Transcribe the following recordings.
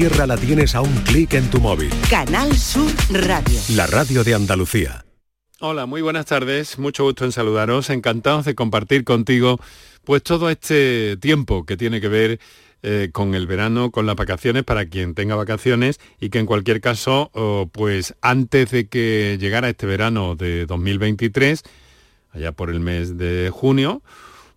Tierra la tienes a un clic en tu móvil. Canal Sur Radio. La radio de Andalucía. Hola, muy buenas tardes. Mucho gusto en saludaros. Encantados de compartir contigo pues todo este tiempo que tiene que ver eh, con el verano, con las vacaciones, para quien tenga vacaciones y que en cualquier caso, oh, pues antes de que llegara este verano de 2023, allá por el mes de junio,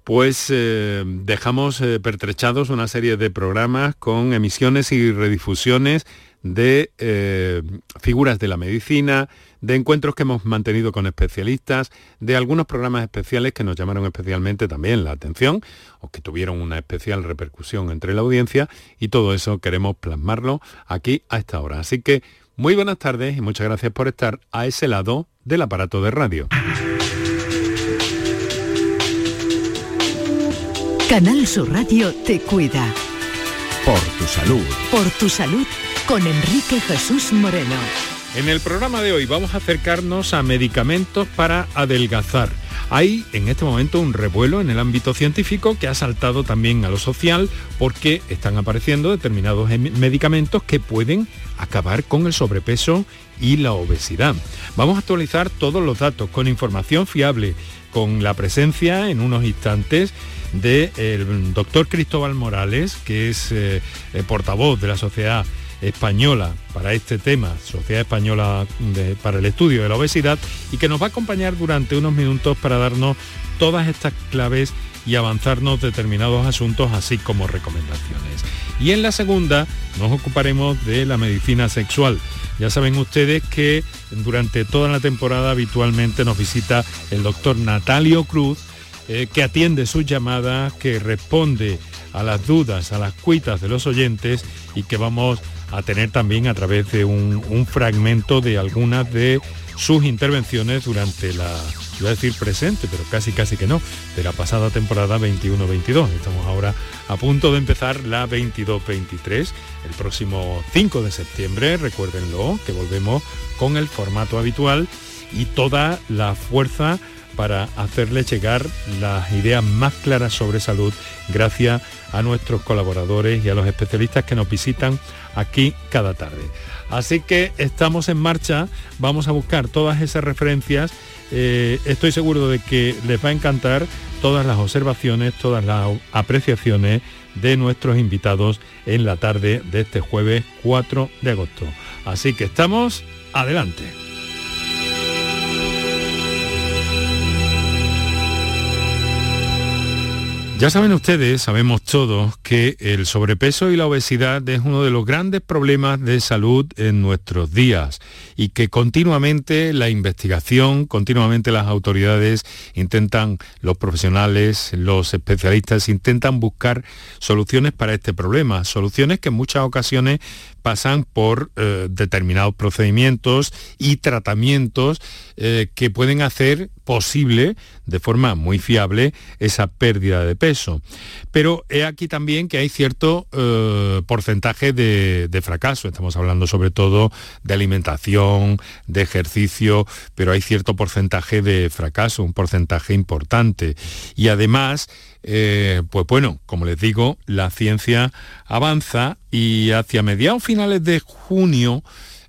pues eh, dejamos eh, pertrechados una serie de programas con emisiones y redifusiones de eh, figuras de la medicina, de encuentros que hemos mantenido con especialistas, de algunos programas especiales que nos llamaron especialmente también la atención o que tuvieron una especial repercusión entre la audiencia y todo eso queremos plasmarlo aquí a esta hora. Así que muy buenas tardes y muchas gracias por estar a ese lado del aparato de radio. Canal Sur Radio te cuida. Por tu salud. Por tu salud con Enrique Jesús Moreno. En el programa de hoy vamos a acercarnos a medicamentos para adelgazar. Hay en este momento un revuelo en el ámbito científico que ha saltado también a lo social porque están apareciendo determinados em- medicamentos que pueden acabar con el sobrepeso y la obesidad. Vamos a actualizar todos los datos con información fiable, con la presencia en unos instantes del doctor Cristóbal Morales, que es eh, el portavoz de la Sociedad Española para este tema, Sociedad Española de- para el Estudio de la Obesidad, y que nos va a acompañar durante unos minutos para darnos todas estas claves y avanzarnos determinados asuntos, así como recomendaciones. Y en la segunda nos ocuparemos de la medicina sexual. Ya saben ustedes que durante toda la temporada habitualmente nos visita el doctor Natalio Cruz, eh, que atiende sus llamadas, que responde a las dudas, a las cuitas de los oyentes y que vamos a tener también a través de un, un fragmento de algunas de sus intervenciones durante la, iba a decir presente, pero casi casi que no, de la pasada temporada 21-22. Estamos ahora a punto de empezar la 22-23, el próximo 5 de septiembre, recuérdenlo, que volvemos con el formato habitual y toda la fuerza para hacerle llegar las ideas más claras sobre salud gracias a nuestros colaboradores y a los especialistas que nos visitan aquí cada tarde. Así que estamos en marcha, vamos a buscar todas esas referencias. Eh, estoy seguro de que les va a encantar todas las observaciones, todas las apreciaciones de nuestros invitados en la tarde de este jueves 4 de agosto. Así que estamos adelante. Ya saben ustedes, sabemos todos, que el sobrepeso y la obesidad es uno de los grandes problemas de salud en nuestros días y que continuamente la investigación, continuamente las autoridades intentan, los profesionales, los especialistas intentan buscar soluciones para este problema, soluciones que en muchas ocasiones pasan por eh, determinados procedimientos y tratamientos eh, que pueden hacer posible de forma muy fiable esa pérdida de peso. Pero he aquí también que hay cierto eh, porcentaje de, fracaso. Estamos hablando sobre todo de alimentación, de ejercicio, pero hay cierto porcentaje de fracaso, un porcentaje importante. Y además, eh, pues bueno, como les digo, la ciencia avanza y hacia mediados finales de junio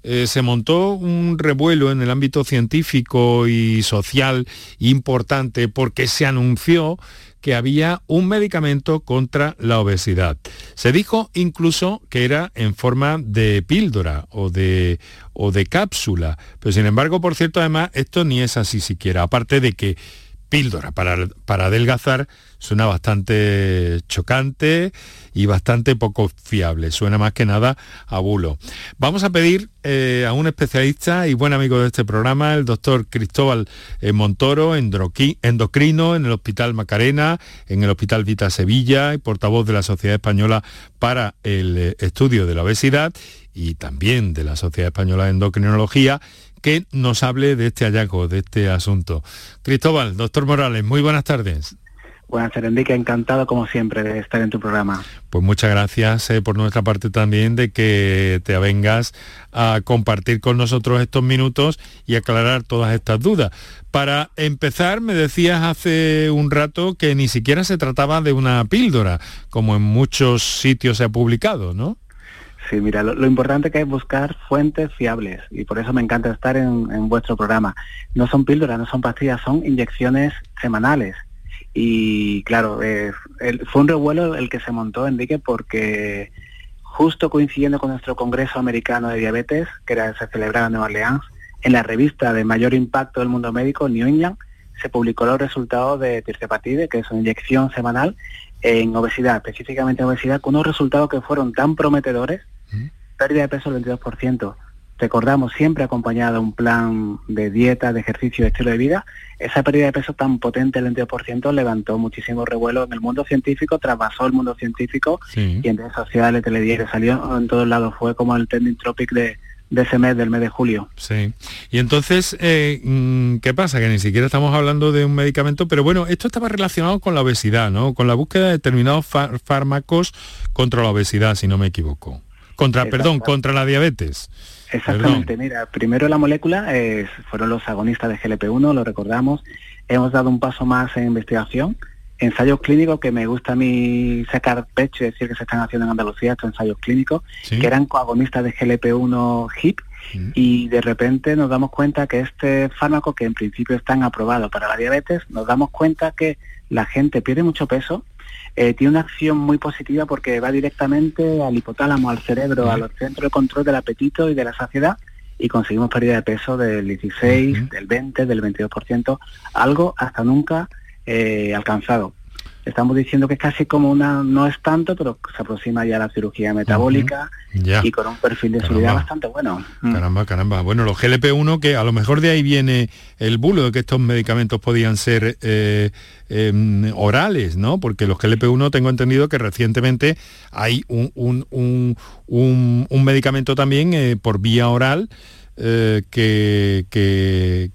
eh, se montó un revuelo en el ámbito científico y social importante porque se anunció que había un medicamento contra la obesidad. Se dijo incluso que era en forma de píldora o de, o de cápsula, pero sin embargo, por cierto, además, esto ni es así siquiera, aparte de que píldora para, para adelgazar suena bastante chocante y bastante poco fiable, suena más que nada a bulo. Vamos a pedir eh, a un especialista y buen amigo de este programa, el doctor Cristóbal eh, Montoro, endocrino en el Hospital Macarena, en el Hospital Vita Sevilla y portavoz de la Sociedad Española para el eh, Estudio de la Obesidad y también de la Sociedad Española de Endocrinología, que nos hable de este hallazgo, de este asunto. Cristóbal, doctor Morales, muy buenas tardes. Buenas tardes, Enrique. Encantado, como siempre, de estar en tu programa. Pues muchas gracias eh, por nuestra parte también de que te avengas a compartir con nosotros estos minutos y aclarar todas estas dudas. Para empezar, me decías hace un rato que ni siquiera se trataba de una píldora, como en muchos sitios se ha publicado, ¿no? Sí, mira, lo, importante que es buscar fuentes fiables y por eso me encanta estar en, vuestro programa. No son píldoras, no son pastillas, son inyecciones semanales. Y claro, eh, fue un revuelo el que se montó, Enrique, porque justo coincidiendo con nuestro Congreso Americano de Diabetes, que era, se celebraba en Nueva Orleans, en la revista de mayor impacto del mundo médico, New England, se publicó los resultados de tircepatide, que es una inyección semanal en obesidad, específicamente en obesidad, con unos resultados que fueron tan prometedores, pérdida de peso del 22%. Recordamos, siempre acompañado de un plan de dieta, de ejercicio, de estilo de vida, esa pérdida de peso tan potente del 22% levantó muchísimo revuelo en el mundo científico, trasvasó el mundo científico y en redes sociales, telediarios, salió en todos lados, fue como el trending topic de, de ese mes, del mes de julio. Sí. Y entonces, eh, mm, ¿qué pasa? Que ni siquiera estamos hablando de un medicamento, pero bueno, esto estaba relacionado con la obesidad, ¿no? Con la búsqueda de determinados fármacos contra la obesidad, si no me equivoco. Contra, perdón, contra la diabetes. Exactamente, mira, primero la molécula fueron los agonistas de GLP-1, lo recordamos. Hemos dado un paso más en investigación ensayos clínicos que me gusta a mí sacar pecho y decir que se están haciendo en Andalucía estos ensayos clínicos, que eran coagonistas de GLP-1 HIP, mm. y de repente nos damos cuenta que este fármaco, que en principio están aprobado para la diabetes, nos damos cuenta que la gente pierde mucho peso, eh, tiene una acción muy positiva porque va directamente al hipotálamo, al cerebro, a los centros de control del apetito y de la saciedad, y conseguimos pérdida de peso del 16, del 20, del 22%, algo hasta nunca eh, alcanzado. Estamos diciendo que es casi como una, no es tanto, pero se aproxima ya a la cirugía metabólica y con un perfil de seguridad bastante bueno. Mm. Caramba, caramba. Bueno, los GLP-1, que a lo mejor de ahí viene el bulo de que estos medicamentos podían ser eh, em, orales, ¿no? Porque los GLP-1 tengo entendido que recientemente hay un, un, un, medicamento también eh, por vía oral eh, que, que,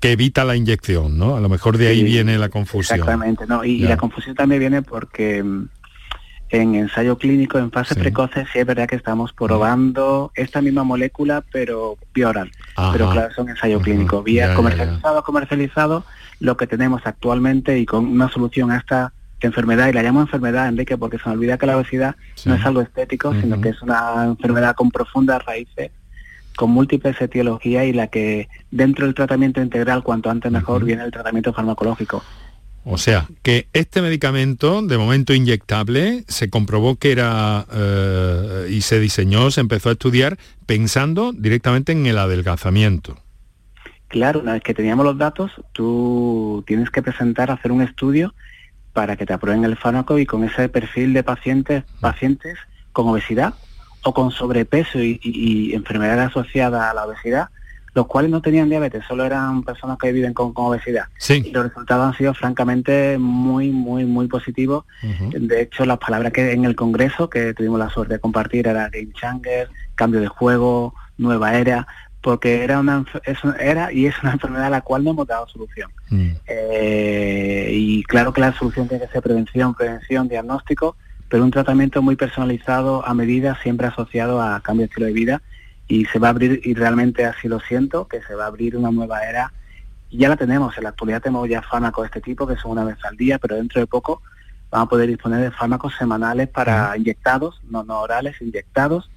evita la inyección, ¿no? A lo mejor de ahí viene la confusión. Exactamente, ¿no? Y, la confusión también viene porque mm, en ensayo clínico, en fase precoce, sí es verdad que estamos probando esta misma molécula, pero vía oral. Pero claro, son ensayo clínico. Vía comercializado, comercializado, lo que tenemos actualmente y con una solución a esta enfermedad, y la llamo enfermedad, Enrique, porque se me olvida que la obesidad no es algo estético, sino que es una enfermedad con profundas raíces con múltiples etiologías y la que dentro del tratamiento integral, cuanto antes mejor, viene el tratamiento farmacológico. O sea, que este medicamento, de momento inyectable, se comprobó que era eh, y se diseñó, se empezó a estudiar pensando directamente en el adelgazamiento. Claro, una vez que teníamos los datos, tú tienes que presentar, hacer un estudio para que te aprueben el fármaco y con ese perfil de pacientes, pacientes con obesidad o con sobrepeso y, enfermedad asociada a la obesidad, los cuales no tenían diabetes, solo eran personas que viven con, obesidad. Sí. Y los resultados han sido francamente muy, muy, muy positivos. De hecho, las palabras que en el Congreso, que tuvimos la suerte de compartir, era game changer, cambio de juego, nueva era, porque era una era y es una enfermedad a la cual no hemos dado solución. Mm. Eh, y claro que la solución tiene que ser prevención, prevención, diagnóstico, pero un tratamiento muy personalizado a medida, siempre asociado a cambio de estilo de vida y se va a abrir, y realmente así lo siento, que se va a abrir una nueva era. Y ya la tenemos, en la actualidad tenemos ya fármacos de este tipo, que son una vez al día, pero dentro de poco vamos a poder disponer de fármacos semanales para inyectados, no, no orales, inyectados,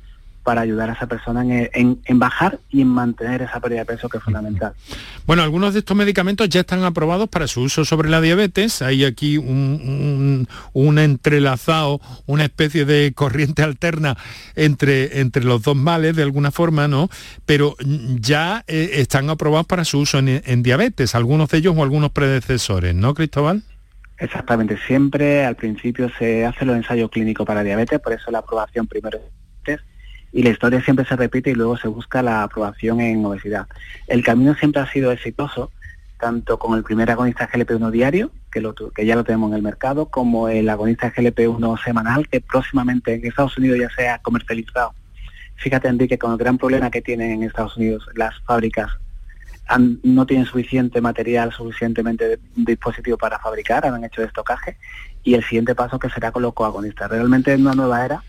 para ayudar a esa persona en, bajar y en mantener esa pérdida de peso que es fundamental. Bueno, algunos de estos medicamentos ya están aprobados para su uso sobre la diabetes. Hay aquí un, entrelazado, una especie de corriente alterna entre, entre los dos males, de alguna forma, ¿no? Pero ya eh, están aprobados para su uso en, en diabetes, algunos de ellos o algunos predecesores, ¿no, Cristóbal? Exactamente, siempre al principio se hace los ensayos clínicos para diabetes, por eso la aprobación primero y la historia siempre se repite y luego se busca la aprobación en obesidad. El camino siempre ha sido exitoso, tanto con el primer agonista GLP-1 diario, que, lo, que ya lo tenemos en el mercado, como el agonista GLP-1 semanal, que próximamente en Estados Unidos ya se ha comercializado. Fíjate, Enrique, con el gran problema que tienen en Estados Unidos las fábricas no tienen suficiente material, suficientemente dispositivo para fabricar, han hecho estocaje, y el siguiente paso que será con los coagonistas. Realmente es una nueva era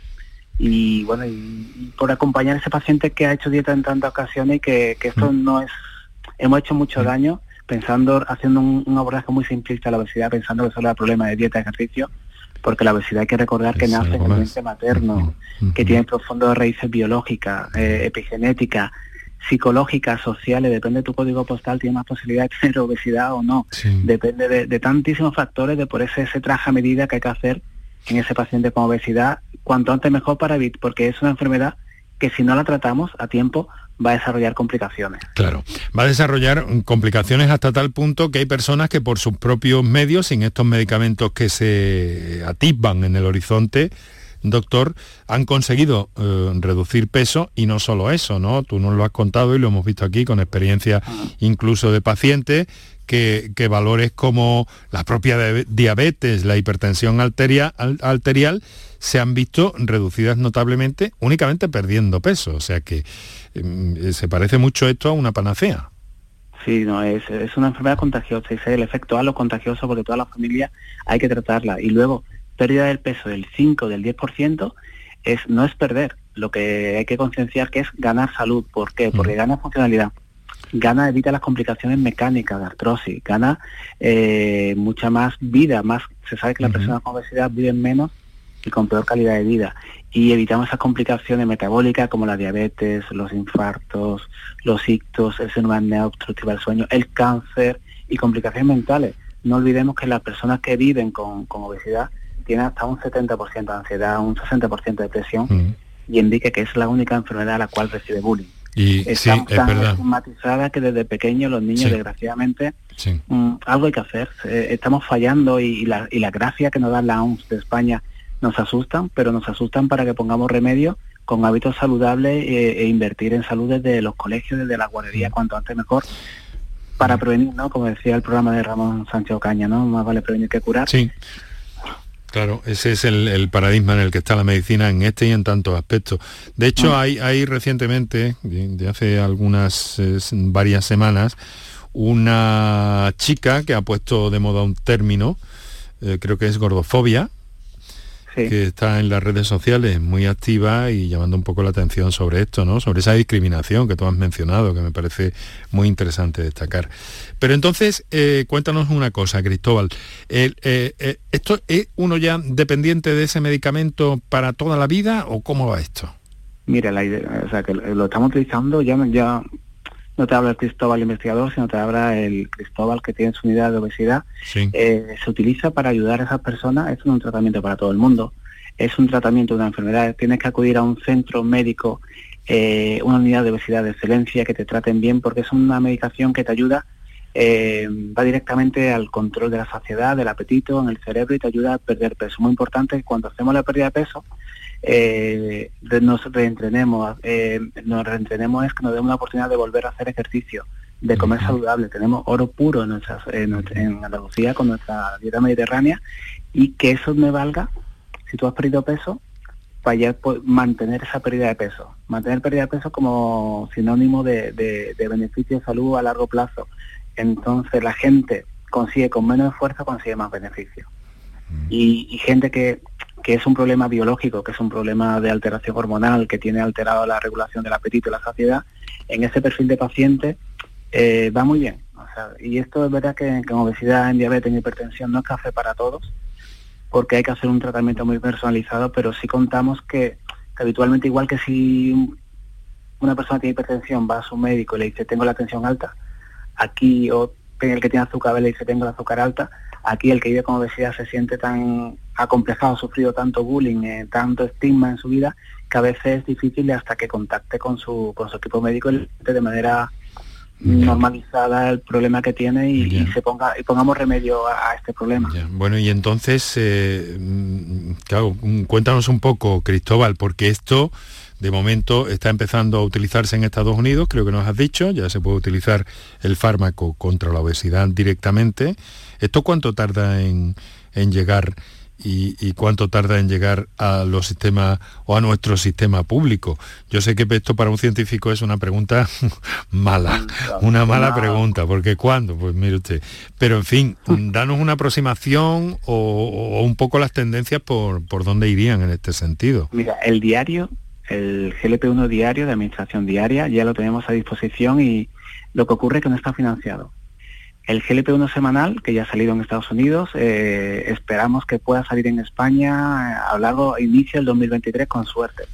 y bueno, y, por acompañar a ese paciente que ha hecho dieta en tantas ocasiones y que, esto mm. no es, hemos hecho mucho mm. daño pensando, haciendo un, abordaje muy simplista a la obesidad, pensando que solo era problema de dieta y ejercicio, porque la obesidad hay que recordar que nace en el vientre materno, que tiene profundas raíces biológicas, eh, epigenéticas, psicológicas, sociales, depende de tu código postal, tiene más posibilidad de tener obesidad o no. Depende de, tantísimos factores, de por ese, ese traje a medida que hay que hacer en ese paciente con obesidad, cuanto antes mejor para evitar, porque es una enfermedad que si no la tratamos a tiempo va a desarrollar complicaciones. Claro, va a desarrollar complicaciones hasta tal punto que hay personas que por sus propios medios, sin estos medicamentos que se atisban en el horizonte, doctor, han conseguido eh, reducir peso y no solo eso, ¿no? Tú nos lo has contado y lo hemos visto aquí con experiencia incluso de pacientes que, valores como la propia diabetes, la hipertensión arterial, arterial se han visto reducidas notablemente únicamente perdiendo peso. O sea que em, se parece mucho esto a una panacea. Sí, no, es, una enfermedad contagiosa y el efecto a lo contagioso porque toda la familia hay que tratarla. Y luego, pérdida del peso del 5, del 10%, es, no es perder, lo que hay que concienciar que es ganar salud. ¿Por qué? Porque gana funcionalidad, gana, evita las complicaciones mecánicas de artrosis, gana eh, mucha más vida, más, se sabe que las personas con obesidad viven menos y con peor calidad de vida. Y evitamos esas complicaciones metabólicas como la diabetes, los infartos, los ictos, el síndrome obstructiva del sueño, el cáncer y complicaciones mentales. No olvidemos que las personas que viven con, obesidad tienen hasta un 70% de ansiedad, un 60% de depresión y indica que es la única enfermedad a la cual recibe bullying. Y sí, es verdad. que desde pequeños los niños, desgraciadamente, mm, algo hay que hacer. Eh, estamos fallando y, la, y la gracia que nos da la OMS de España nos asustan, pero nos asustan para que pongamos remedio con hábitos saludables e, e invertir en salud desde los colegios, desde la guardería, cuanto antes mejor, para prevenir, ¿no? Como decía el programa de Ramón Sánchez Ocaña, ¿no? Más vale prevenir que curar. Sí. Claro, ese es el, paradigma en el que está la medicina en este y en tantos aspectos. De hecho, mm. hay, hay recientemente, de hace algunas varias semanas, una chica que ha puesto de moda un término, eh, creo que es gordofobia, que está en las redes sociales muy activa y llamando un poco la atención sobre esto, ¿no? Sobre esa discriminación que tú has mencionado, que me parece muy interesante destacar. Pero entonces, eh, cuéntanos una cosa, Cristóbal. Eh, eh, ¿Esto es uno ya dependiente de ese medicamento para toda la vida o cómo va esto? Mira, la idea, o sea, que lo estamos utilizando ya, ya no te habla el Cristóbal investigador, sino te habla el Cristóbal que tiene su unidad de obesidad. Eh, se utiliza para ayudar a esas personas, es un tratamiento para todo el mundo, es un tratamiento de una enfermedad, tienes que acudir a un centro médico, eh, una unidad de obesidad de excelencia, que te traten bien, porque es una medicación que te ayuda, eh, va directamente al control de la saciedad, del apetito en el cerebro y te ayuda a perder peso. Muy importante, cuando hacemos la pérdida de peso, eh, nos reentrenemos. Eh, nos reentrenemos es que nos demos la oportunidad de volver a hacer ejercicio, de comer saludable. Tenemos oro puro en, nuestras, en, Andalucía con nuestra dieta mediterránea y que eso me valga, si tú has perdido peso, para mantener esa pérdida de peso. Mantener pérdida de peso como sinónimo de, de beneficio de salud a largo plazo. Entonces la gente consigue con menos esfuerzo, consigue más beneficio. y, gente que que es un problema biológico, que es un problema de alteración hormonal, que tiene alterado la regulación del apetito y la saciedad, en ese perfil de paciente eh, va muy bien. y esto es verdad que, en obesidad, en diabetes, en hipertensión no es café para todos, porque hay que hacer un tratamiento muy personalizado, pero sí contamos que, habitualmente igual que si una persona tiene hipertensión va a su médico y le dice tengo la tensión alta, aquí o el que tiene azúcar le dice tengo la azúcar alta, aquí el que vive con obesidad se siente tan acomplejado, ha sufrido tanto bullying, eh, tanto estigma en su vida, que a veces es difícil hasta que contacte con su, con su equipo médico de manera normalizada el problema que tiene y, se ponga y pongamos remedio a, este problema. Bueno, y entonces, eh, mm, claro, cuéntanos un poco, Cristóbal, porque esto de momento está empezando a utilizarse en Estados Unidos, creo que nos has dicho, ya se puede utilizar el fármaco contra la obesidad directamente. ¿Esto cuánto tarda en, llegar y, cuánto tarda en llegar a los sistemas o a nuestro sistema público. Yo sé que esto para un científico es una pregunta mala, una mala pregunta, porque ¿cuándo? Pues mire usted. Pero en fin, danos una aproximación o, un poco las tendencias por, por dónde irían en este sentido. Mira, el diario, el GLP-1 diario de administración diaria, ya lo tenemos a disposición y lo que ocurre es que no está financiado El GLP-1 semanal, que ya ha salido en Estados Unidos, eh, esperamos que pueda salir en España a lo largo, inicio del 2023 con suerte.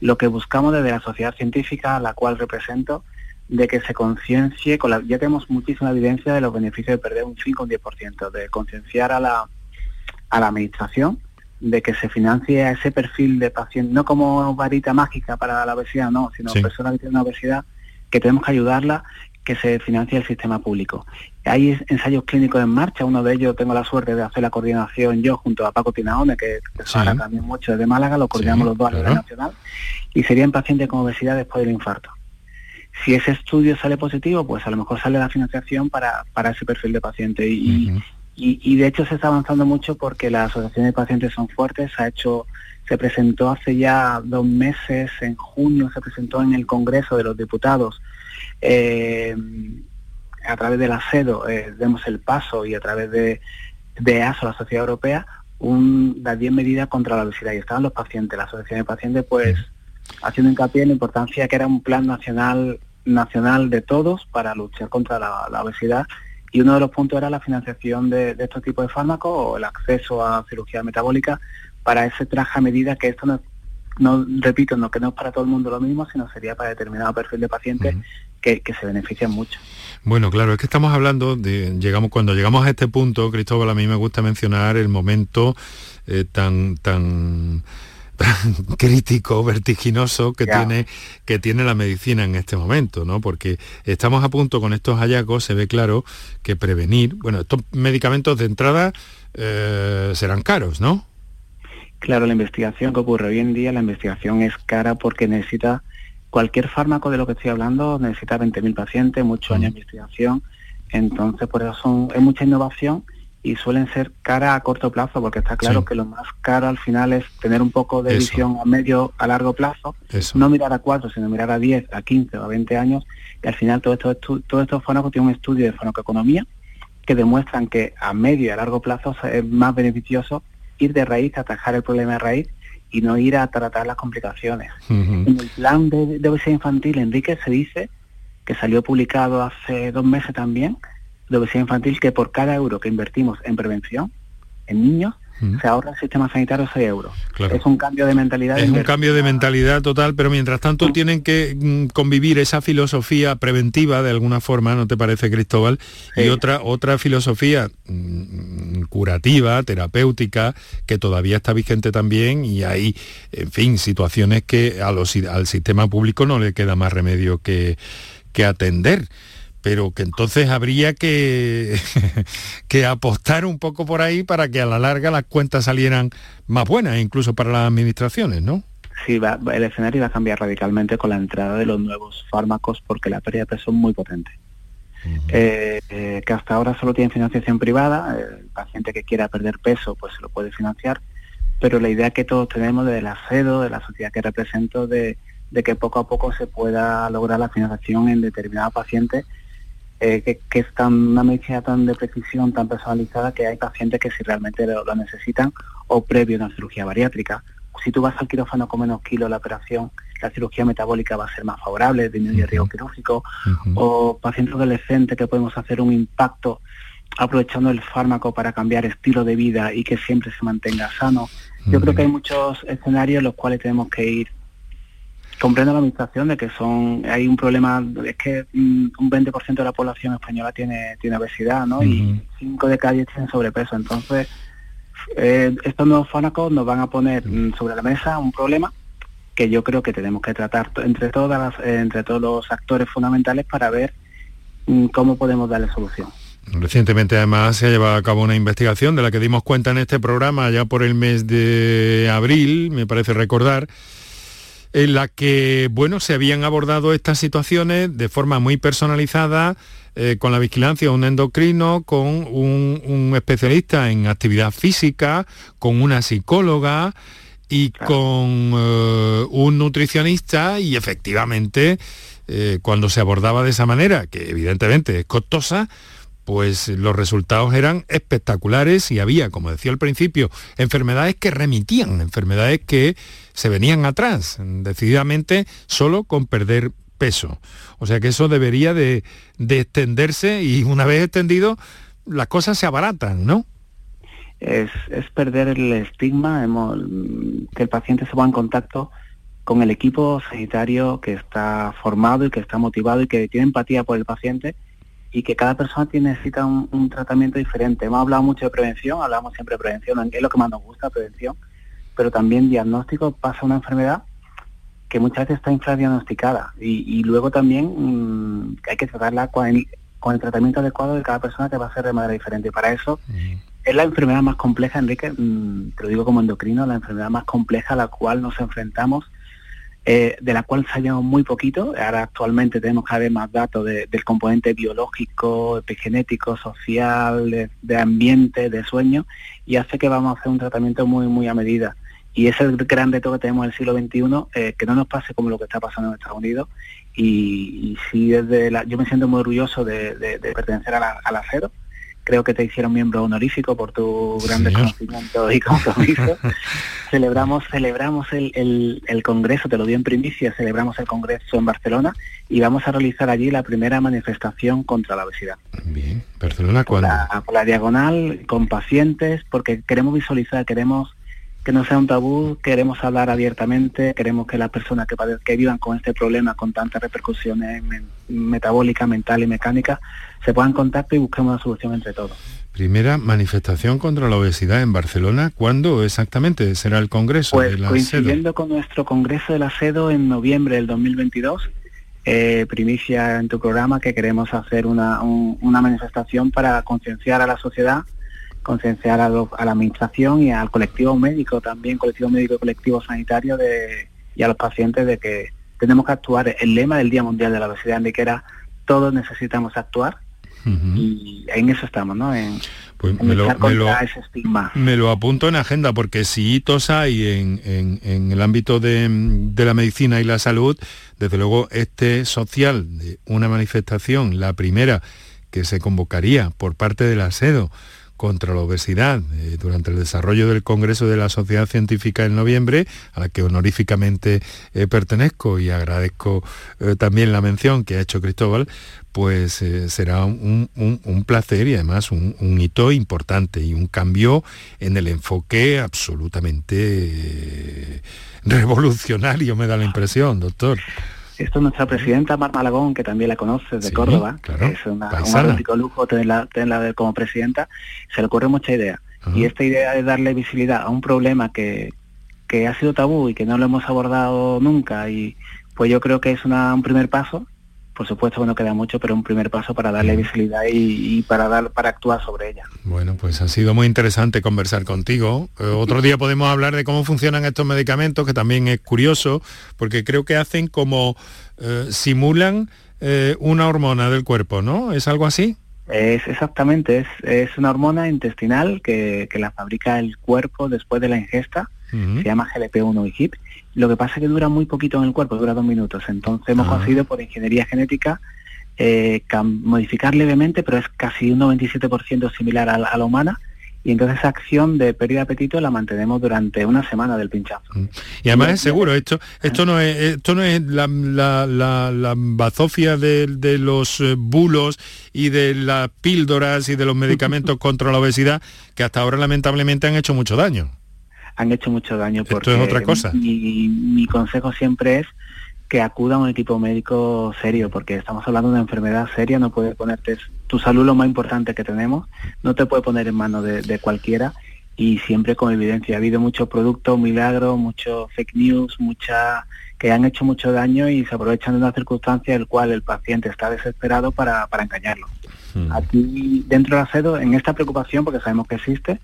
Lo que buscamos desde la sociedad científica, a la cual represento, de que se conciencie, con ya tenemos muchísima evidencia de los beneficios de perder un 5 o un 10%, de concienciar a la, a la administración de que se financie a ese perfil de paciente, no como varita mágica para la obesidad, no, sino personas que tienen una obesidad, que tenemos que ayudarla, que se financie el sistema público. Hay ensayos clínicos en marcha, uno de ellos tengo la suerte de hacer la coordinación yo junto a Paco Tinaone, que, que también mucho de Málaga, lo coordinamos los dos a nivel nacional, y serían pacientes con obesidad después del infarto. Si ese estudio sale positivo, pues a lo mejor sale la financiación para, para ese perfil de paciente. Y, y, de hecho se está avanzando mucho porque las asociaciones de pacientes son fuertes. Se ha hecho, se presentó hace ya dos meses, en junio se presentó en el Congreso de los Diputados eh, a través del ACEDO, eh, demos el paso y a través de, de ASO, la Sociedad Europea, un, las 10 medidas contra la obesidad. Y estaban los pacientes, la asociación de pacientes, pues haciendo hincapié en la importancia que era un plan nacional nacional de todos para luchar contra la obesidad y uno de los puntos era la financiación de, estos tipos de fármacos o el acceso a cirugía metabólica para ese traje a medida que esto no, no repito, no que no es para todo el mundo lo mismo, sino sería para determinado perfil de pacientes que, se benefician mucho. Bueno, claro, es que estamos hablando de, llegamos, cuando llegamos a este punto, Cristóbal, a mí me gusta mencionar el momento eh, tan, tan crítico, vertiginoso que, tiene, que tiene la medicina en este momento, ¿no? Porque estamos a punto con estos hallazgos, se ve claro que prevenir, bueno, estos medicamentos de entrada eh, serán caros, ¿no? Claro, la investigación que ocurre hoy en día, la investigación es cara porque necesita, cualquier fármaco de lo que estoy hablando necesita 20.000 pacientes, muchos años de investigación, entonces por eso son, es mucha innovación y suelen ser cara a corto plazo, porque está claro que lo más caro al final es tener un poco de visión a medio, a largo plazo, no mirar a cuatro, sino mirar a 10, a 15 o a 20 años, y al final todo esto, todos estos fármacos tienen un estudio de farmacoeconomía que demuestran que a medio y a largo plazo es más beneficioso ir de raíz, atajar el problema de raíz y no ir a tratar las complicaciones. En el plan de, de obesidad infantil, Enrique, se dice que salió publicado hace dos meses también, de obesidad infantil que por cada euro que invertimos en prevención, en niños, se ahorra el sistema sanitario 6 euros. Es un cambio de mentalidad. Es un cambio de mentalidad total, pero mientras tanto tienen que mm, convivir esa filosofía preventiva de alguna forma, ¿no te parece, Cristóbal? Y otra, otra filosofía mm, curativa, terapéutica, que todavía está vigente también y hay, en fin, situaciones que a los, al sistema público no le queda más remedio que, que atender pero que entonces habría que, que apostar un poco por ahí para que a la larga las cuentas salieran más buenas, incluso para las administraciones, ¿no? Sí, va, el escenario va a cambiar radicalmente con la entrada de los nuevos fármacos porque la pérdida de peso es muy potente. Eh, eh, que hasta ahora solo tiene financiación privada, el paciente que quiera perder peso pues se lo puede financiar, pero la idea que todos tenemos desde la CEDO, de la sociedad que represento, de, de que poco a poco se pueda lograr la financiación en determinados pacientes eh, que, es tan, una medicina tan de precisión, tan personalizada, que hay pacientes que si realmente lo, necesitan o previo a una cirugía bariátrica. Si tú vas al quirófano con menos kilos la operación, la cirugía metabólica va a ser más favorable, disminuye el riesgo quirúrgico, o pacientes adolescentes que podemos hacer un impacto aprovechando el fármaco para cambiar estilo de vida y que siempre se mantenga sano. Yo creo que hay muchos escenarios en los cuales tenemos que ir comprendo la administración de que son hay un problema es que mm, un 20% de la población española tiene tiene obesidad no y 5 de cada 10 tienen sobrepeso. Entonces eh, estos nuevos fármacos nos van a poner mm, sobre la mesa un problema que yo creo que tenemos que tratar entre todas entre todos los actores fundamentales para ver mm, cómo podemos darle solución. Recientemente además se ha llevado a cabo una investigación de la que dimos cuenta en este programa ya por el mes de abril, me parece recordar, en la que, bueno, se habían abordado estas situaciones de forma muy personalizada, eh, con la vigilancia de un endocrino, con un, especialista en actividad física, con una psicóloga y con eh, un nutricionista y efectivamente eh, cuando se abordaba de esa manera, que evidentemente es costosa, pues los resultados eran espectaculares y había, como decía al principio, enfermedades que remitían, enfermedades que se venían atrás, decididamente solo con perder peso. O sea que eso debería de, extenderse y una vez extendido, las cosas se abaratan, ¿no? Es, perder el estigma, que el paciente se ponga en contacto con el equipo sanitario que está formado y que está motivado y que tiene empatía por el paciente y que cada persona tiene, necesita un, tratamiento diferente. Hemos hablado mucho de prevención, hablamos siempre de prevención, es lo que más nos gusta, prevención, pero también diagnóstico pasa una enfermedad que muchas veces está infradiagnosticada y, y luego también mm, hay que tratarla con el, con el, tratamiento adecuado de cada persona que va a ser de manera diferente. Y para eso es la enfermedad más compleja, Enrique, mm, te lo digo como endocrino, la enfermedad más compleja a la cual nos enfrentamos eh, de la cual sabíamos muy poquito. Ahora actualmente tenemos cada vez más datos del componente biológico, epigenético, social, de, ambiente, de sueño, y hace que vamos a hacer un tratamiento muy, muy a medida. Y ese es el gran reto que tenemos en el siglo XXI, eh, que no nos pase como lo que está pasando en Estados Unidos. Y, y desde la, yo me siento muy orgulloso de, pertenecer a la, al acero, creo que te hicieron miembro honorífico por tu gran conocimiento y compromiso. celebramos celebramos el, el, Congreso, te lo di en primicia, celebramos el Congreso en Barcelona y vamos a realizar allí la primera manifestación contra la obesidad. Bien, ¿Barcelona cuándo? por la diagonal, con pacientes, porque queremos visualizar, queremos que no sea un tabú, queremos hablar abiertamente, queremos que las personas que, que vivan con este problema, con tantas repercusiones metabólicas, mental y mecánicas, se en contacto y busquemos una solución entre todos. Primera manifestación contra la obesidad en Barcelona, ¿cuándo exactamente será el Congreso pues, de la coincidiendo con nuestro Congreso de la SEDO en noviembre del 2022, eh, primicia en tu programa que queremos hacer una, una manifestación para concienciar a la sociedad concienciar a, la administración y al colectivo médico también, colectivo médico y colectivo sanitario de, y a los pacientes de que tenemos que actuar. El lema del Día Mundial de la Obesidad que era todos necesitamos actuar y en eso estamos, ¿no? En, pues me, lo, ese estigma. me lo, apunto en agenda porque si hitos hay en, en, el ámbito de, de, la medicina y la salud, desde luego este social de una manifestación, la primera que se convocaría por parte del ASEDO, contra la obesidad eh, durante el desarrollo del Congreso de la Sociedad Científica en noviembre, a la que honoríficamente eh, pertenezco y agradezco eh, también la mención que ha hecho Cristóbal, pues será un, placer y además un, un, hito importante y un cambio en el enfoque absolutamente revolucionario, me da la impresión, doctor. Esto es nuestra presidenta Mar Malagón, que también la conoces de Córdoba, es una, un auténtico lujo tenerla, tenerla como presidenta, se le ocurre mucha idea. Y esta idea de darle visibilidad a un problema que, que ha sido tabú y que no lo hemos abordado nunca, y pues yo creo que es una, un primer paso por supuesto no queda mucho, pero un primer paso para darle visibilidad y, para dar para actuar sobre ella. Bueno, pues ha sido muy interesante conversar contigo. Eh, otro día podemos hablar de cómo funcionan estos medicamentos, que también es curioso, porque creo que hacen como eh, simulan eh, una hormona del cuerpo, ¿no? ¿Es algo así? Es exactamente, es, una hormona intestinal que, la fabrica el cuerpo después de la ingesta, se llama GLP-1 y HIP, lo que pasa es que dura muy poquito en el cuerpo, dura dos minutos. Entonces hemos ah. conseguido por ingeniería genética eh, modificar levemente, pero es casi un 97% similar a, la humana. Y entonces esa acción de pérdida de apetito la mantenemos durante una semana del pinchazo. Mm. Y además es seguro, esto, esto no es, esto no es la, la, bazofia de, de, los eh, bulos y de las píldoras y de los medicamentos contra la obesidad que hasta ahora lamentablemente han hecho mucho daño han hecho mucho daño. Porque es otra cosa. Mi, mi consejo siempre es que acuda a un equipo médico serio, porque estamos hablando de una enfermedad seria, no puede ponerte, tu salud lo más importante que tenemos, no te puede poner en manos de, cualquiera y siempre con evidencia. Ha habido muchos productos, milagros, muchos fake news, mucha que han hecho mucho daño y se aprovechan de una circunstancia en la cual el paciente está desesperado para, para engañarlo. Hmm. Aquí dentro de la CEDO, en esta preocupación, porque sabemos que existe,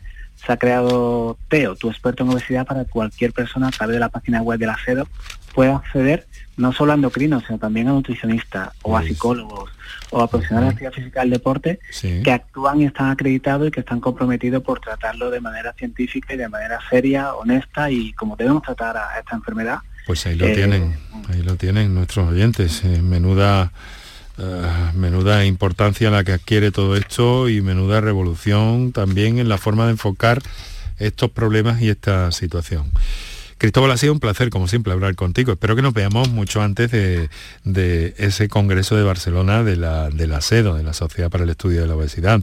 se ha creado TEO, tu experto en obesidad, para que cualquier persona a través de la página web de la CEDO pueda acceder no solo a endocrinos, sino también a nutricionistas o a psicólogos o a profesionales de actividad física del deporte que actúan y están acreditados y que están comprometidos por tratarlo de manera científica y de manera seria, honesta y como debemos tratar a esta enfermedad. Pues ahí lo tienen, eh, ahí lo tienen nuestros oyentes. Eh, menuda eh, menuda importancia la que adquiere todo esto y menuda revolución también en la forma de enfocar estos problemas y esta situación. Cristóbal, ha sido un placer, como siempre, hablar contigo. Espero que nos veamos mucho antes de, ese Congreso de Barcelona de la, de SEDO, de la Sociedad para el Estudio de la Obesidad.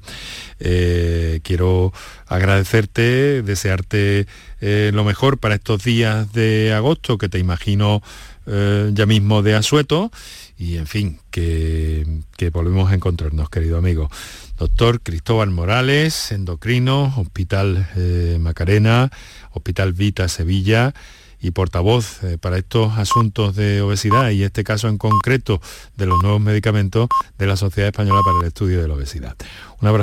Eh, quiero agradecerte, desearte eh, lo mejor para estos días de agosto, que te imagino eh, ya mismo de asueto, y en fin, que, que volvemos a encontrarnos, querido amigo. Doctor Cristóbal Morales, endocrino, Hospital eh, Macarena, Hospital Vita Sevilla y portavoz eh, para estos asuntos de obesidad y este caso en concreto de los nuevos medicamentos de la Sociedad Española para el Estudio de la Obesidad. Un abrazo.